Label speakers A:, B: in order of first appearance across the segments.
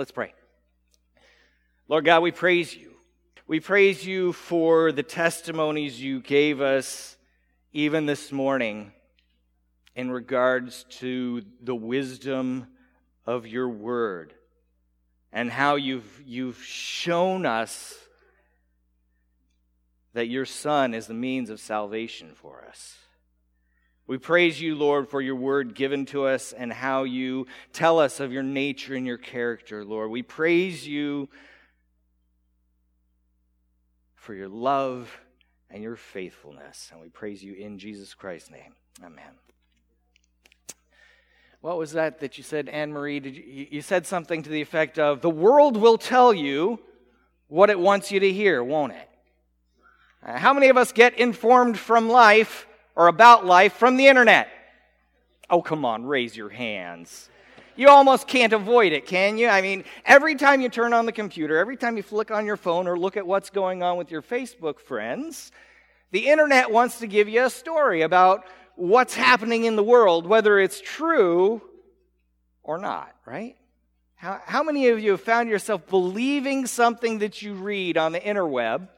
A: Let's pray. Lord God, we praise you. We praise you for the testimonies you gave us even this morning in regards to the wisdom of your word and how you've, you've shown us that your Son is the means of salvation for us. We praise you, Lord, for your word given to us and how you tell us of your nature and your character, Lord. We praise you for your love and your faithfulness. And we praise you in Jesus Christ's name. Amen. What was that that you said, Anne Marie? You, you said something to the effect of, The world will tell you what it wants you to hear, won't it? Uh, how many of us get informed from life or about life from the internet? Oh, come on, raise your hands. You almost can't avoid it, can you? I mean, every time you turn on the computer, every time you flick on your phone or look at what's going on with your Facebook friends, the internet wants to give you a story about what's happening in the world, whether it's true or not, right? How, how many of you have found yourself believing something that you read on the interweb?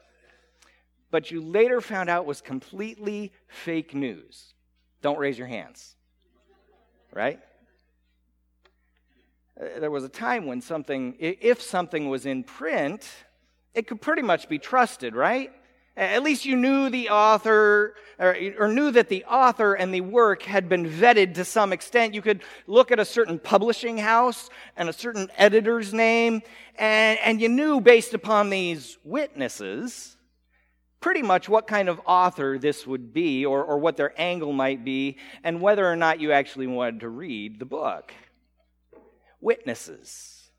A: But you later found out was completely fake news. Don't raise your hands. Right? Uh, there was a time when something, if something was in print, it could pretty much be trusted, right? At least you knew the author, or, or, knew that the author and the work had been vetted to some extent. You could look at a certain publishing house and a certain editor's name, and, and you knew based upon these witnesses pretty much what kind of author this would be or, or what their angle might be and whether or not you actually wanted to read the book. Witnesses.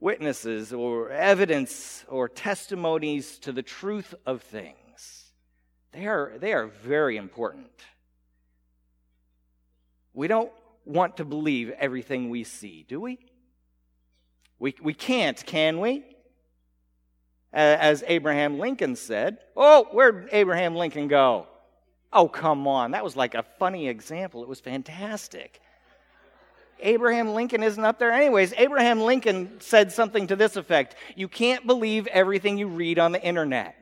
A: Witnesses or evidence or testimonies to the truth of things. They are, they are very important. We don't want to believe everything we see, do we? We, we can't, can we? As Abraham Lincoln said. Oh, where'd Abraham Lincoln go? Oh, come on. That was like a funny example. It was fantastic. Abraham Lincoln isn't up there. Anyways, Abraham Lincoln said something to this effect You can't believe everything you read on the internet.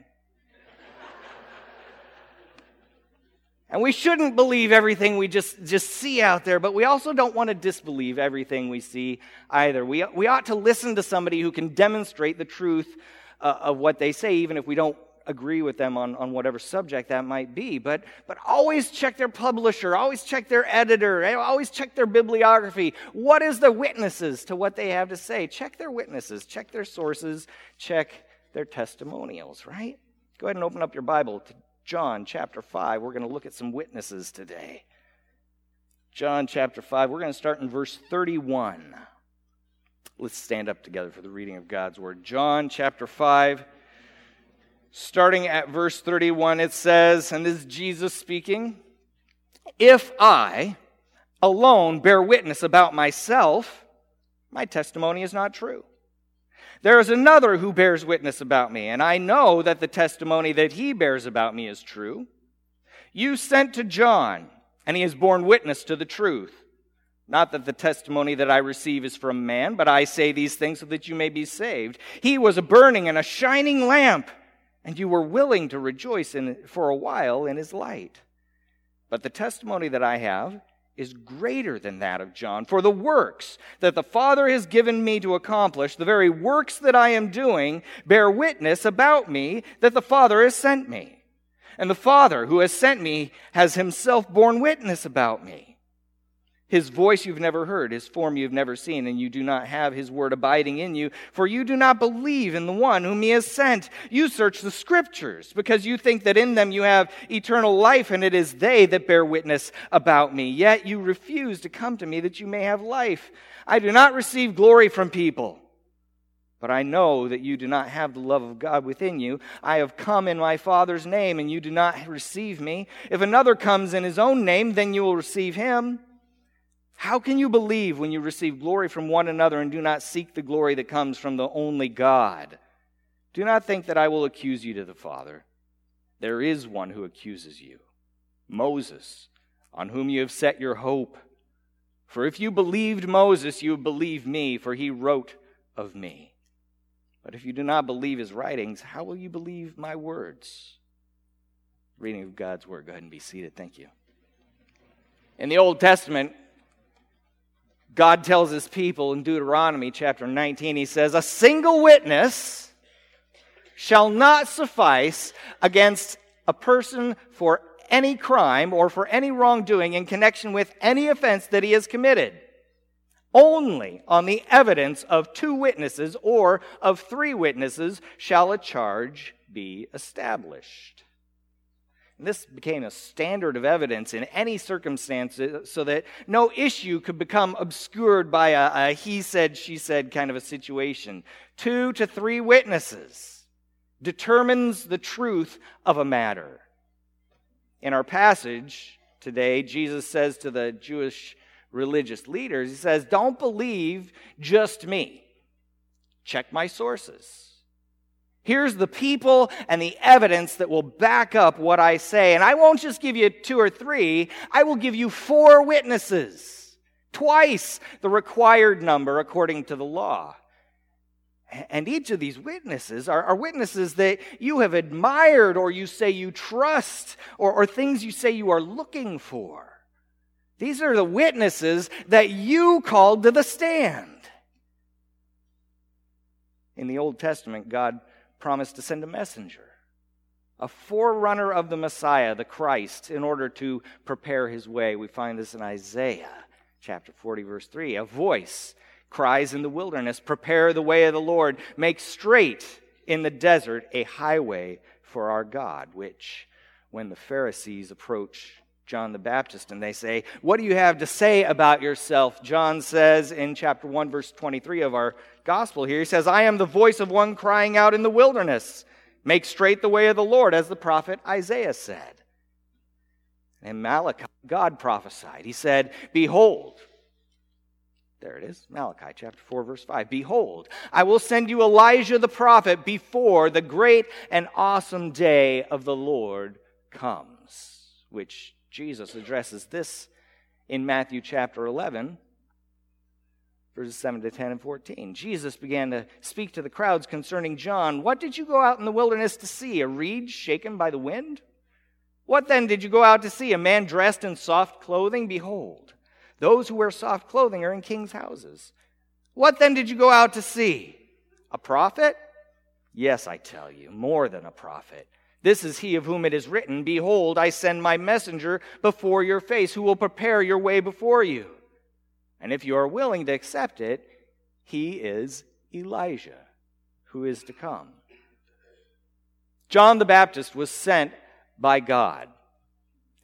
A: and we shouldn't believe everything we just, just see out there, but we also don't want to disbelieve everything we see either. We, we ought to listen to somebody who can demonstrate the truth uh, of what they say, even if we don't agree with them on, on whatever subject that might be. But, but always check their publisher, always check their editor, always check their bibliography. What is the witnesses to what they have to say? Check their witnesses, check their sources, check their testimonials, right? Go ahead and open up your Bible to John chapter 5. We're going to look at some witnesses today. John chapter 5, we're going to start in verse 31. Let's stand up together for the reading of God's word. John chapter 5, starting at verse 31, it says, and this is Jesus speaking If I alone bear witness about myself, my testimony is not true. There is another who bears witness about me, and I know that the testimony that he bears about me is true. You sent to John, and he has borne witness to the truth. Not that the testimony that I receive is from man, but I say these things so that you may be saved. He was a burning and a shining lamp, and you were willing to rejoice in, for a while in his light. But the testimony that I have is greater than that of John. For the works that the Father has given me to accomplish, the very works that I am doing, bear witness about me that the Father has sent me. And the Father who has sent me has himself borne witness about me. His voice you've never heard, his form you've never seen, and you do not have his word abiding in you, for you do not believe in the one whom he has sent. You search the scriptures, because you think that in them you have eternal life, and it is they that bear witness about me. Yet you refuse to come to me that you may have life. I do not receive glory from people. But I know that you do not have the love of God within you. I have come in my Father's name, and you do not receive me. If another comes in his own name, then you will receive him. How can you believe when you receive glory from one another and do not seek the glory that comes from the only God? Do not think that I will accuse you to the Father. There is one who accuses you Moses, on whom you have set your hope. For if you believed Moses, you believe me, for he wrote of me. But if you do not believe his writings, how will you believe my words? Reading of God's word. Go ahead and be seated. Thank you. In the Old Testament, God tells his people in Deuteronomy chapter 19, he says, A single witness shall not suffice against a person for any crime or for any wrongdoing in connection with any offense that he has committed. Only on the evidence of two witnesses or of three witnesses shall a charge be established. And this became a standard of evidence in any circumstance so that no issue could become obscured by a, a he said, she said kind of a situation. Two to three witnesses determines the truth of a matter. In our passage today, Jesus says to the Jewish religious leaders, He says, Don't believe just me. Check my sources. Here's the people and the evidence that will back up what I say. And I won't just give you two or three, I will give you four witnesses. Twice the required number according to the law. And each of these witnesses are, are, witnesses that you have admired or you say you trust or, or things you say you are looking for. These are the witnesses that you called to the stand. In the Old Testament, God promised to send a messenger, a forerunner of the Messiah, the Christ, in order to prepare his way. We find this in Isaiah chapter 40, verse 3. A voice cries in the wilderness, Prepare the way of the Lord, make straight in the desert a highway for our God, which, when the Pharisees approach John the Baptist and they say, What do you have to say about yourself? John says in chapter 1, verse 23 of our gospel here, he says, I am the voice of one crying out in the wilderness, make straight the way of the Lord, as the prophet Isaiah said. And Malachi, God prophesied. He said, Behold, there it is, Malachi chapter 4, verse 5. Behold, I will send you Elijah the prophet before the great and awesome day of the Lord comes. Which Jesus addresses this in Matthew chapter 11, verses 7 to 10 and 14. Jesus began to speak to the crowds concerning John. What did you go out in the wilderness to see? A reed shaken by the wind? What then did you go out to see? A man dressed in soft clothing? Behold, those who wear soft clothing are in king's houses. What then did you go out to see? A prophet? Yes, I tell you, more than a prophet. This is he of whom it is written Behold, I send my messenger before your face, who will prepare your way before you. And if you are willing to accept it, he is Elijah, who is to come. John the Baptist was sent by God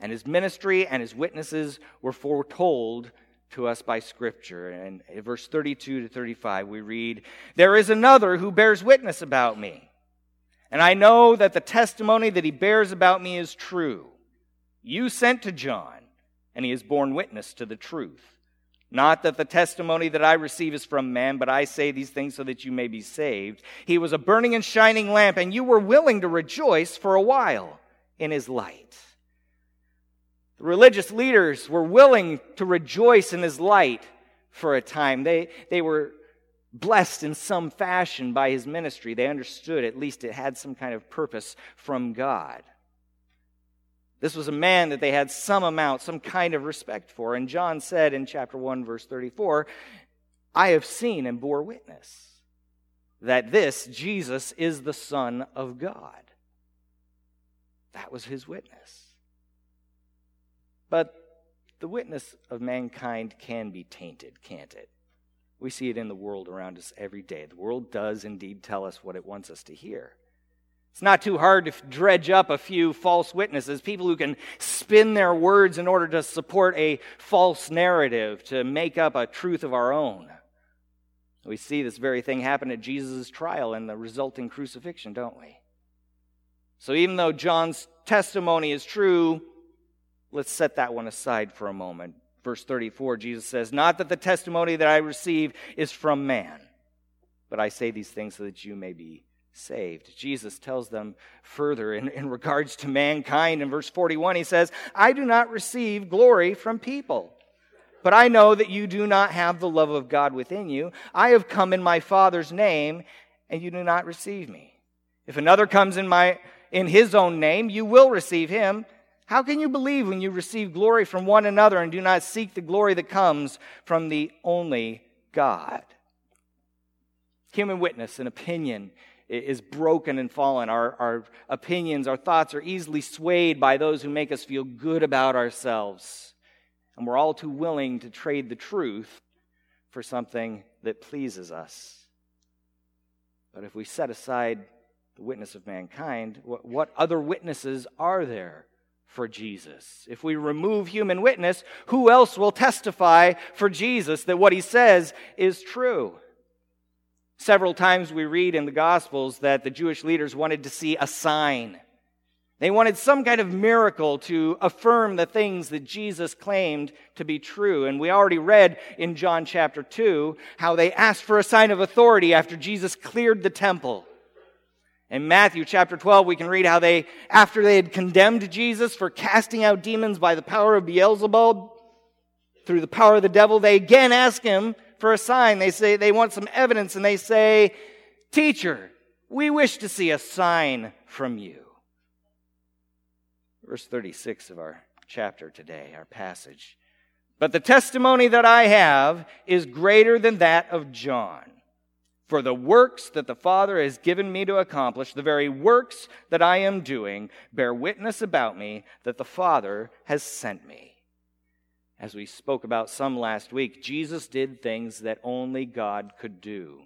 A: and his ministry and his witnesses were foretold to us by Scripture. And in verse 32 to 35, we read, There is another who bears witness about me, and I know that the testimony that he bears about me is true. You sent to John, and he has borne witness to the truth. Not that the testimony that I receive is from man, but I say these things so that you may be saved. He was a burning and shining lamp, and you were willing to rejoice for a while in his light. The religious leaders were willing to rejoice in his light for a time. They, they were blessed in some fashion by his ministry. They understood at least it had some kind of purpose from God. This was a man that they had some amount, some kind of respect for. And John said in chapter 1, verse 34, I have seen and bore witness that this, Jesus, is the Son of God. That was his witness. But the witness of mankind can be tainted, can't it? We see it in the world around us every day. The world does indeed tell us what it wants us to hear. It's not too hard to dredge up a few false witnesses, people who can spin their words in order to support a false narrative, to make up a truth of our own. We see this very thing happen at Jesus' trial and the resulting crucifixion, don't we? So even though John's testimony is true, let's set that one aside for a moment. Verse 34, Jesus says, Not that the testimony that I receive is from man, but I say these things so that you may be saved. Jesus tells them further in, in regards to mankind. In verse 41, he says, I do not receive glory from people, but I know that you do not have the love of God within you. I have come in my Father's name, and you do not receive me. If another comes in, my, in his own name, you will receive him. How can you believe when you receive glory from one another and do not seek the glory that comes from the only God? Human witness and opinion is broken and fallen. Our, our opinions, our thoughts are easily swayed by those who make us feel good about ourselves. And we're all too willing to trade the truth for something that pleases us. But if we set aside the witness of mankind, what, what other witnesses are there for Jesus? If we remove human witness, who else will testify for Jesus that what he says is true? Several times we read in the Gospels that the Jewish leaders wanted to see a sign. They wanted some kind of miracle to affirm the things that Jesus claimed to be true. And we already read in John chapter 2 how they asked for a sign of authority after Jesus cleared the temple. In Matthew chapter 12, we can read how they, after they had condemned Jesus for casting out demons by the power of Beelzebub, through the power of the devil, they again ask him for a sign. They say they want some evidence and they say, Teacher, we wish to see a sign from you. Verse 36 of our chapter today, our passage. But the testimony that I have is greater than that of John. For the works that the Father has given me to accomplish, the very works that I am doing, bear witness about me that the Father has sent me. As we spoke about some last week, Jesus did things that only God could do.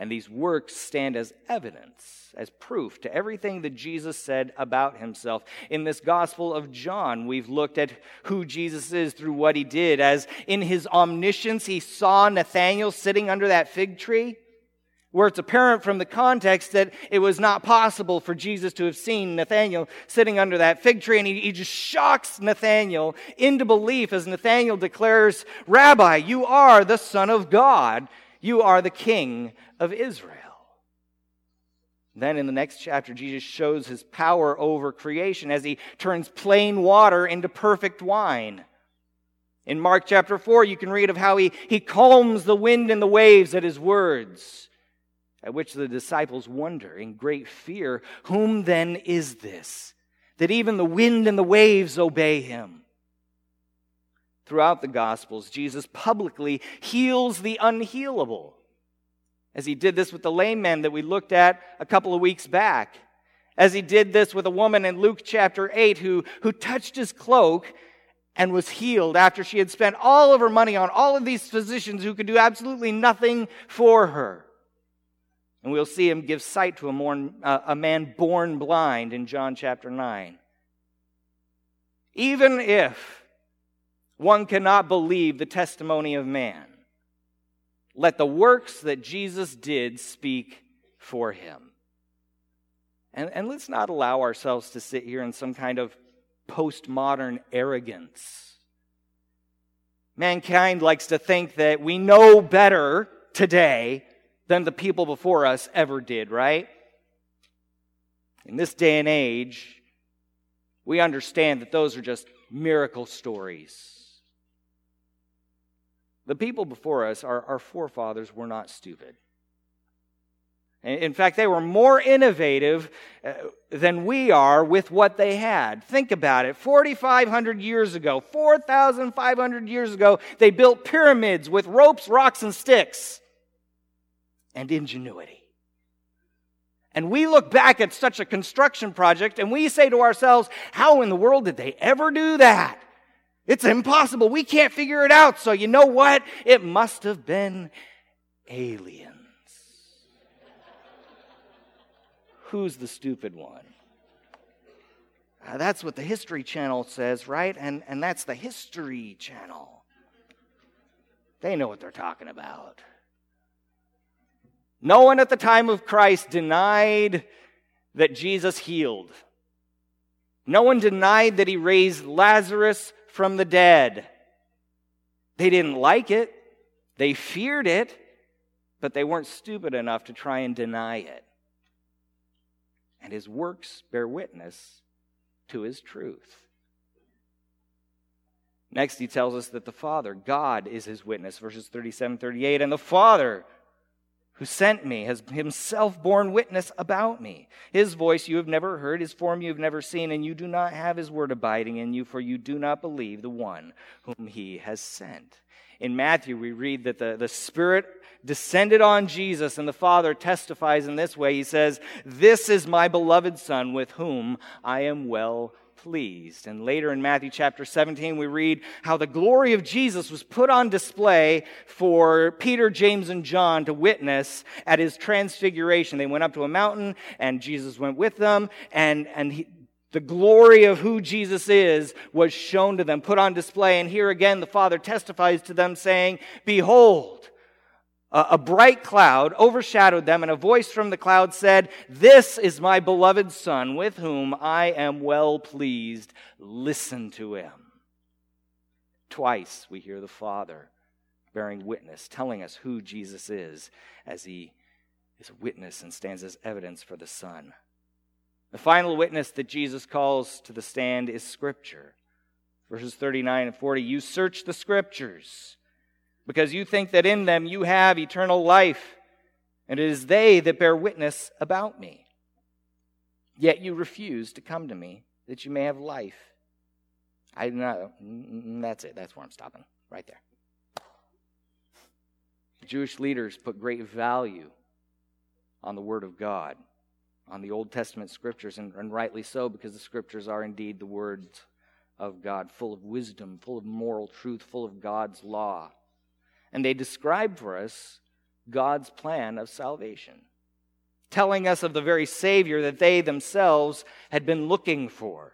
A: And these works stand as evidence, as proof to everything that Jesus said about himself. In this Gospel of John, we've looked at who Jesus is through what he did. As in his omniscience, he saw Nathanael sitting under that fig tree where it's apparent from the context that it was not possible for Jesus to have seen Nathanael sitting under that fig tree, and he, he, just shocks Nathanael into belief as Nathanael declares, Rabbi, you are the Son of God. You are the King of Israel. Then in the next chapter, Jesus shows his power over creation as he turns plain water into perfect wine. In Mark chapter 4, you can read of how he, he calms the wind and the waves at his words. At which the disciples wonder in great fear, Whom then is this? That even the wind and the waves obey him. Throughout the Gospels, Jesus publicly heals the unhealable, as he did this with the lame man that we looked at a couple of weeks back, as he did this with a woman in Luke chapter 8 who, who touched his cloak and was healed after she had spent all of her money on all of these physicians who could do absolutely nothing for her. And we'll see him give sight to a, more, uh, a man born blind in John chapter 9. Even if one cannot believe the testimony of man, let the works that Jesus did speak for him. And, and let's not allow ourselves to sit here in some kind of postmodern arrogance. Mankind likes to think that we know better today than the people before us ever did, right? In this day and age, we understand that those are just miracle stories. The people before us, our, our forefathers, were not stupid. In fact, they were more innovative uh, than we are with what they had. Think about it. 4,500 years ago, 4,500 years ago, they built pyramids with ropes, rocks, and sticks and ingenuity. And we look back at such a construction project and we say to ourselves, how in the world did they ever do that? It's impossible. We can't figure it out. So, you know what? It must have been aliens. Who's the stupid one? Uh, that's what the History Channel says, right? And, and that's the History Channel. They know what they're talking about. No one at the time of Christ denied that Jesus healed. No one denied that he raised Lazarus from the dead. They didn't like it, they feared it, but they weren't stupid enough to try and deny it. And his works bear witness to his truth. Next, he tells us that the Father, God, is his witness, verses 37 38. And the Father, who sent me, has himself borne witness about me. His voice you have never heard, his form you have never seen, and you do not have his word abiding in you, for you do not believe the one whom he has sent. In Matthew, we read that the, the Spirit descended on Jesus, and the Father testifies in this way. He says, This is my beloved Son, with whom I am well pleased. And later in Matthew chapter 17, we read how the glory of Jesus was put on display for Peter, James, and John to witness at his transfiguration. They went up to a mountain, and Jesus went with them, and, and he, the glory of who Jesus is was shown to them, put on display. And here again, the Father testifies to them, saying, Behold, a bright cloud overshadowed them, and a voice from the cloud said, This is my beloved Son, with whom I am well pleased. Listen to him. Twice we hear the Father bearing witness, telling us who Jesus is, as he is a witness and stands as evidence for the Son. The final witness that Jesus calls to the stand is Scripture. Verses 39 and 40 You search the Scriptures because you think that in them you have eternal life, and it is they that bear witness about me. Yet you refuse to come to me that you may have life. I know. Mm, mm, that's it. That's where I'm stopping. Right there. Jewish leaders put great value on the Word of God, on the Old Testament scriptures, and, and rightly so, because the scriptures are indeed the words of God, full of wisdom, full of moral truth, full of God's law and they describe for us God's plan of salvation, telling us of the very Savior that they themselves had been looking for.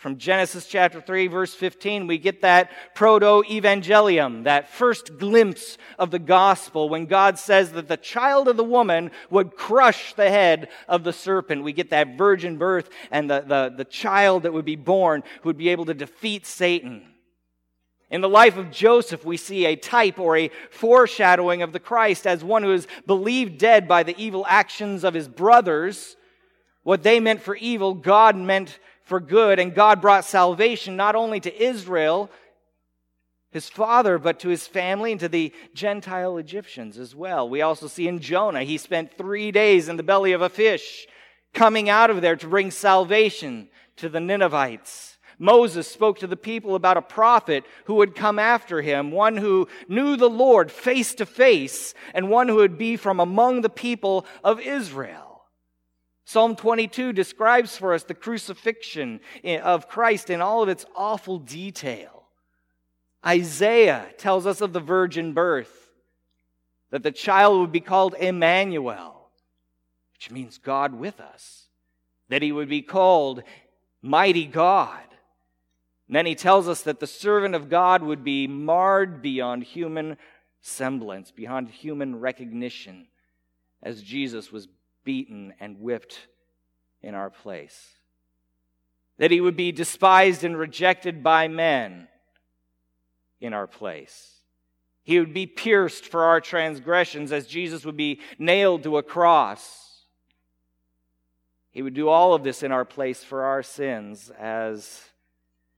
A: From Genesis chapter 3, verse 15, we get that proto evangelium, that first glimpse of the gospel when God says that the child of the woman would crush the head of the serpent. We get that virgin birth and the, the, the child that would be born who would be able to defeat Satan. In the life of Joseph, we see a type or a foreshadowing of the Christ as one who is believed dead by the evil actions of his brothers. What they meant for evil, God meant for good, and God brought salvation not only to Israel, his father, but to his family and to the Gentile Egyptians as well. We also see in Jonah, he spent three days in the belly of a fish, coming out of there to bring salvation to the Ninevites. Moses spoke to the people about a prophet who would come after him, one who knew the Lord face to face, and one who would be from among the people of Israel. Psalm 22 describes for us the crucifixion of Christ in all of its awful detail. Isaiah tells us of the virgin birth, that the child would be called Emmanuel, which means God with us, that he would be called Mighty God, and then he tells us that the servant of God would be marred beyond human semblance, beyond human recognition, as Jesus was beaten and whipped in our place. That he would be despised and rejected by men in our place. He would be pierced for our transgressions as Jesus would be nailed to a cross. He would do all of this in our place for our sins as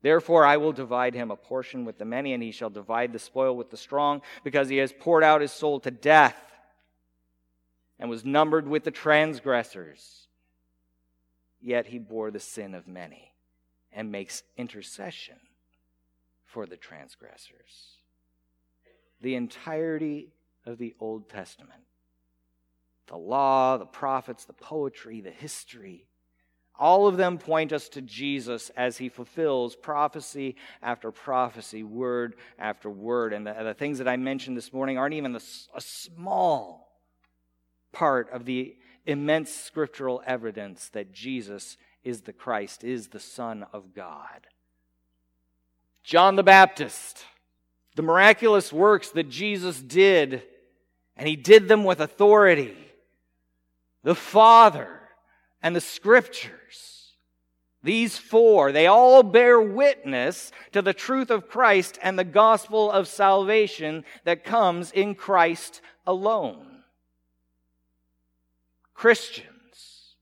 A: Therefore, I will divide him a portion with the many, and he shall divide the spoil with the strong, because he has poured out his soul to death and was numbered with the transgressors. Yet he bore the sin of many and makes intercession for the transgressors. The entirety of the Old Testament the law, the prophets, the poetry, the history all of them point us to Jesus as he fulfills prophecy after prophecy, word after word. And the, the things that I mentioned this morning aren't even a, a small part of the immense scriptural evidence that Jesus is the Christ, is the Son of God. John the Baptist, the miraculous works that Jesus did, and he did them with authority. The Father and the Scriptures. These four, they all bear witness to the truth of Christ and the gospel of salvation that comes in Christ alone. Christians,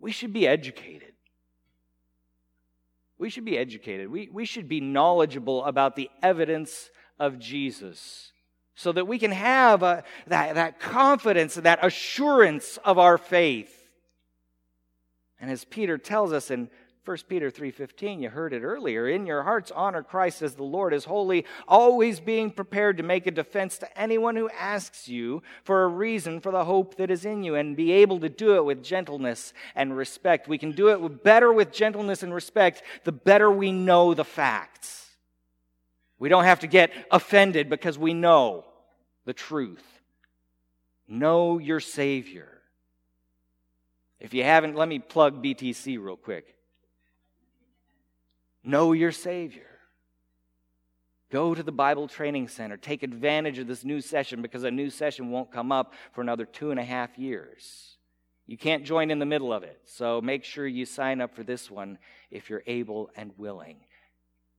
A: we should be educated. We should be educated. We, we should be knowledgeable about the evidence of Jesus so that we can have a, that, that confidence, that assurance of our faith. And as Peter tells us in 1 Peter 3:15 you heard it earlier in your hearts honor Christ as the Lord is holy always being prepared to make a defense to anyone who asks you for a reason for the hope that is in you and be able to do it with gentleness and respect. We can do it better with gentleness and respect the better we know the facts. We don't have to get offended because we know the truth. Know your savior if you haven't let me plug BTC real quick Know your Savior. Go to the Bible Training Center. Take advantage of this new session because a new session won't come up for another two and a half years. You can't join in the middle of it. So make sure you sign up for this one if you're able and willing.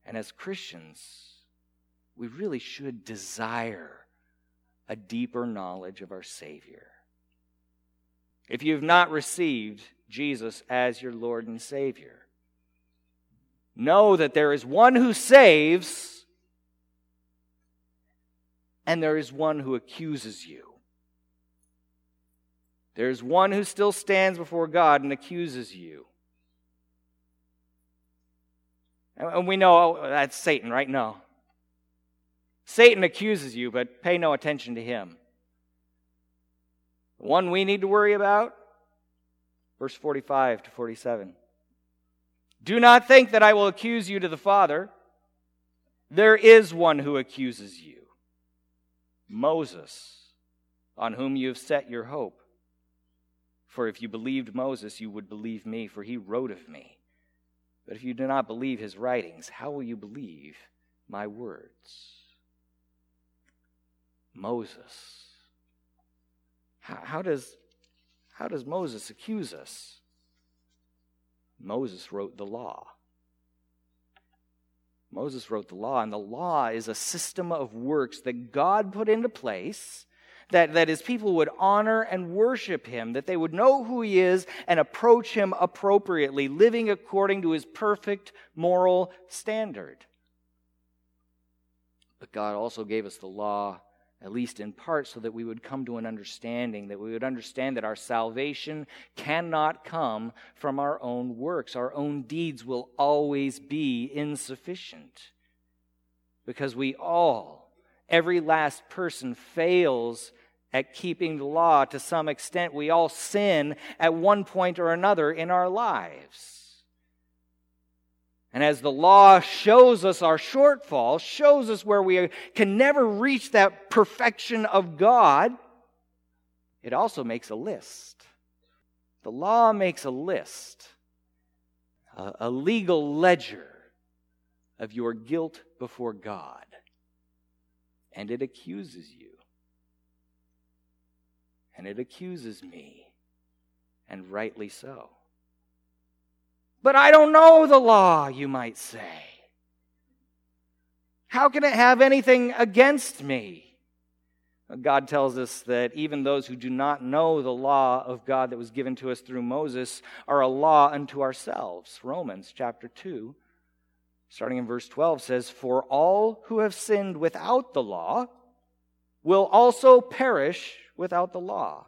A: And as Christians, we really should desire a deeper knowledge of our Savior. If you have not received Jesus as your Lord and Savior, Know that there is one who saves, and there is one who accuses you. There's one who still stands before God and accuses you. And we know oh, that's Satan, right? No. Satan accuses you, but pay no attention to him. One we need to worry about, verse 45 to 47. Do not think that I will accuse you to the Father. There is one who accuses you Moses, on whom you have set your hope. For if you believed Moses, you would believe me, for he wrote of me. But if you do not believe his writings, how will you believe my words? Moses. How, how does, how does Moses accuse us? Moses wrote the law. Moses wrote the law, and the law is a system of works that God put into place that, that his people would honor and worship him, that they would know who he is and approach him appropriately, living according to his perfect moral standard. But God also gave us the law at least in part, so that we would come to an understanding, that we would understand that our salvation cannot come from our own works. Our own deeds will always be insufficient. Because we all, every last person, fails at keeping the law to some extent. We all sin at one point or another in our lives. And as the law shows us our shortfall, shows us where we can never reach that perfection of God, it also makes a list. The law makes a list, a, a legal ledger of your guilt before God. And it accuses you. And it accuses me. And rightly so. But I don't know the law, you might say. How can it have anything against me? God tells us that even those who do not know the law of God that was given to us through Moses are a law unto ourselves. Romans chapter 2, starting in verse 12, says, For all who have sinned without the law will also perish without the law.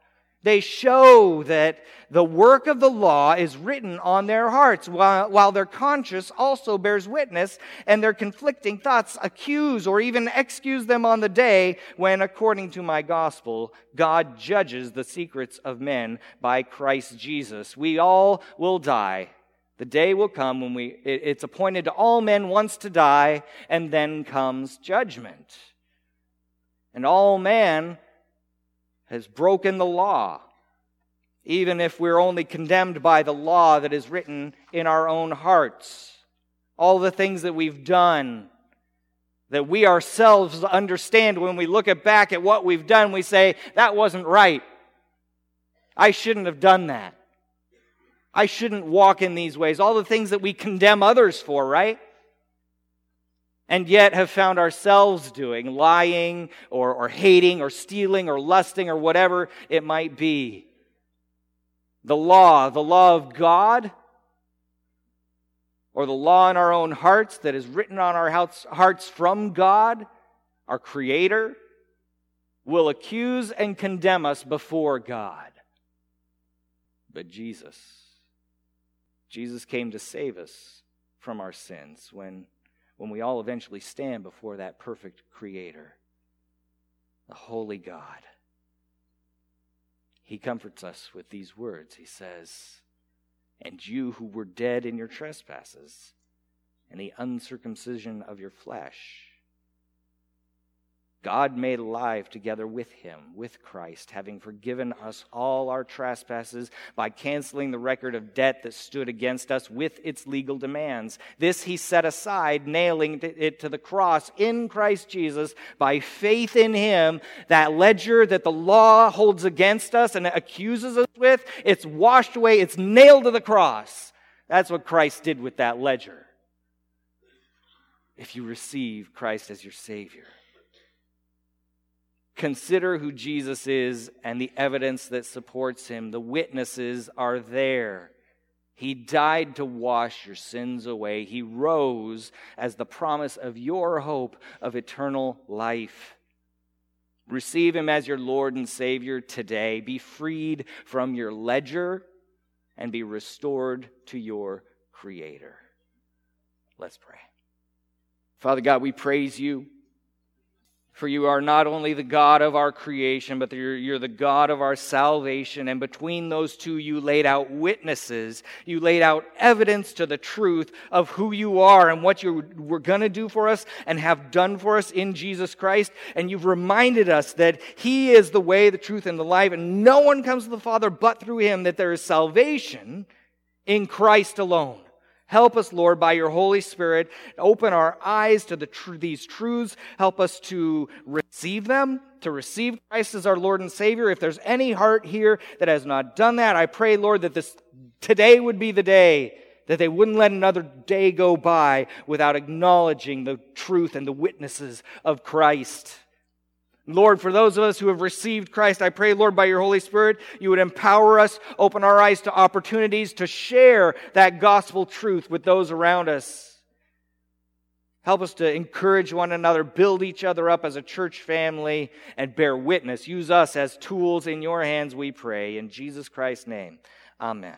A: They show that the work of the law is written on their hearts, while, while their conscience also bears witness, and their conflicting thoughts accuse or even excuse them on the day when, according to my gospel, God judges the secrets of men by Christ Jesus. We all will die. The day will come when we, it's appointed to all men once to die, and then comes judgment. And all man has broken the law, even if we're only condemned by the law that is written in our own hearts. All the things that we've done, that we ourselves understand when we look at back at what we've done, we say, that wasn't right. I shouldn't have done that. I shouldn't walk in these ways. All the things that we condemn others for, right? And yet have found ourselves doing, lying or, or hating or stealing or lusting or whatever it might be. The law, the law of God, or the law in our own hearts that is written on our hearts from God, our Creator, will accuse and condemn us before God. But Jesus, Jesus came to save us from our sins when when we all eventually stand before that perfect Creator, the Holy God. He comforts us with these words. He says, And you who were dead in your trespasses and the uncircumcision of your flesh, God made alive together with him, with Christ, having forgiven us all our trespasses by canceling the record of debt that stood against us with its legal demands. This he set aside, nailing it to the cross in Christ Jesus by faith in him. That ledger that the law holds against us and accuses us with, it's washed away, it's nailed to the cross. That's what Christ did with that ledger. If you receive Christ as your Savior. Consider who Jesus is and the evidence that supports him. The witnesses are there. He died to wash your sins away. He rose as the promise of your hope of eternal life. Receive him as your Lord and Savior today. Be freed from your ledger and be restored to your Creator. Let's pray. Father God, we praise you. For you are not only the God of our creation, but you're, you're, the God of our salvation. And between those two, you laid out witnesses. You laid out evidence to the truth of who you are and what you were going to do for us and have done for us in Jesus Christ. And you've reminded us that He is the way, the truth, and the life. And no one comes to the Father but through Him, that there is salvation in Christ alone. Help us, Lord, by your Holy Spirit. Open our eyes to the tr- these truths. Help us to receive them, to receive Christ as our Lord and Savior. If there's any heart here that has not done that, I pray, Lord, that this today would be the day that they wouldn't let another day go by without acknowledging the truth and the witnesses of Christ. Lord, for those of us who have received Christ, I pray, Lord, by your Holy Spirit, you would empower us, open our eyes to opportunities to share that gospel truth with those around us. Help us to encourage one another, build each other up as a church family, and bear witness. Use us as tools in your hands, we pray. In Jesus Christ's name, amen.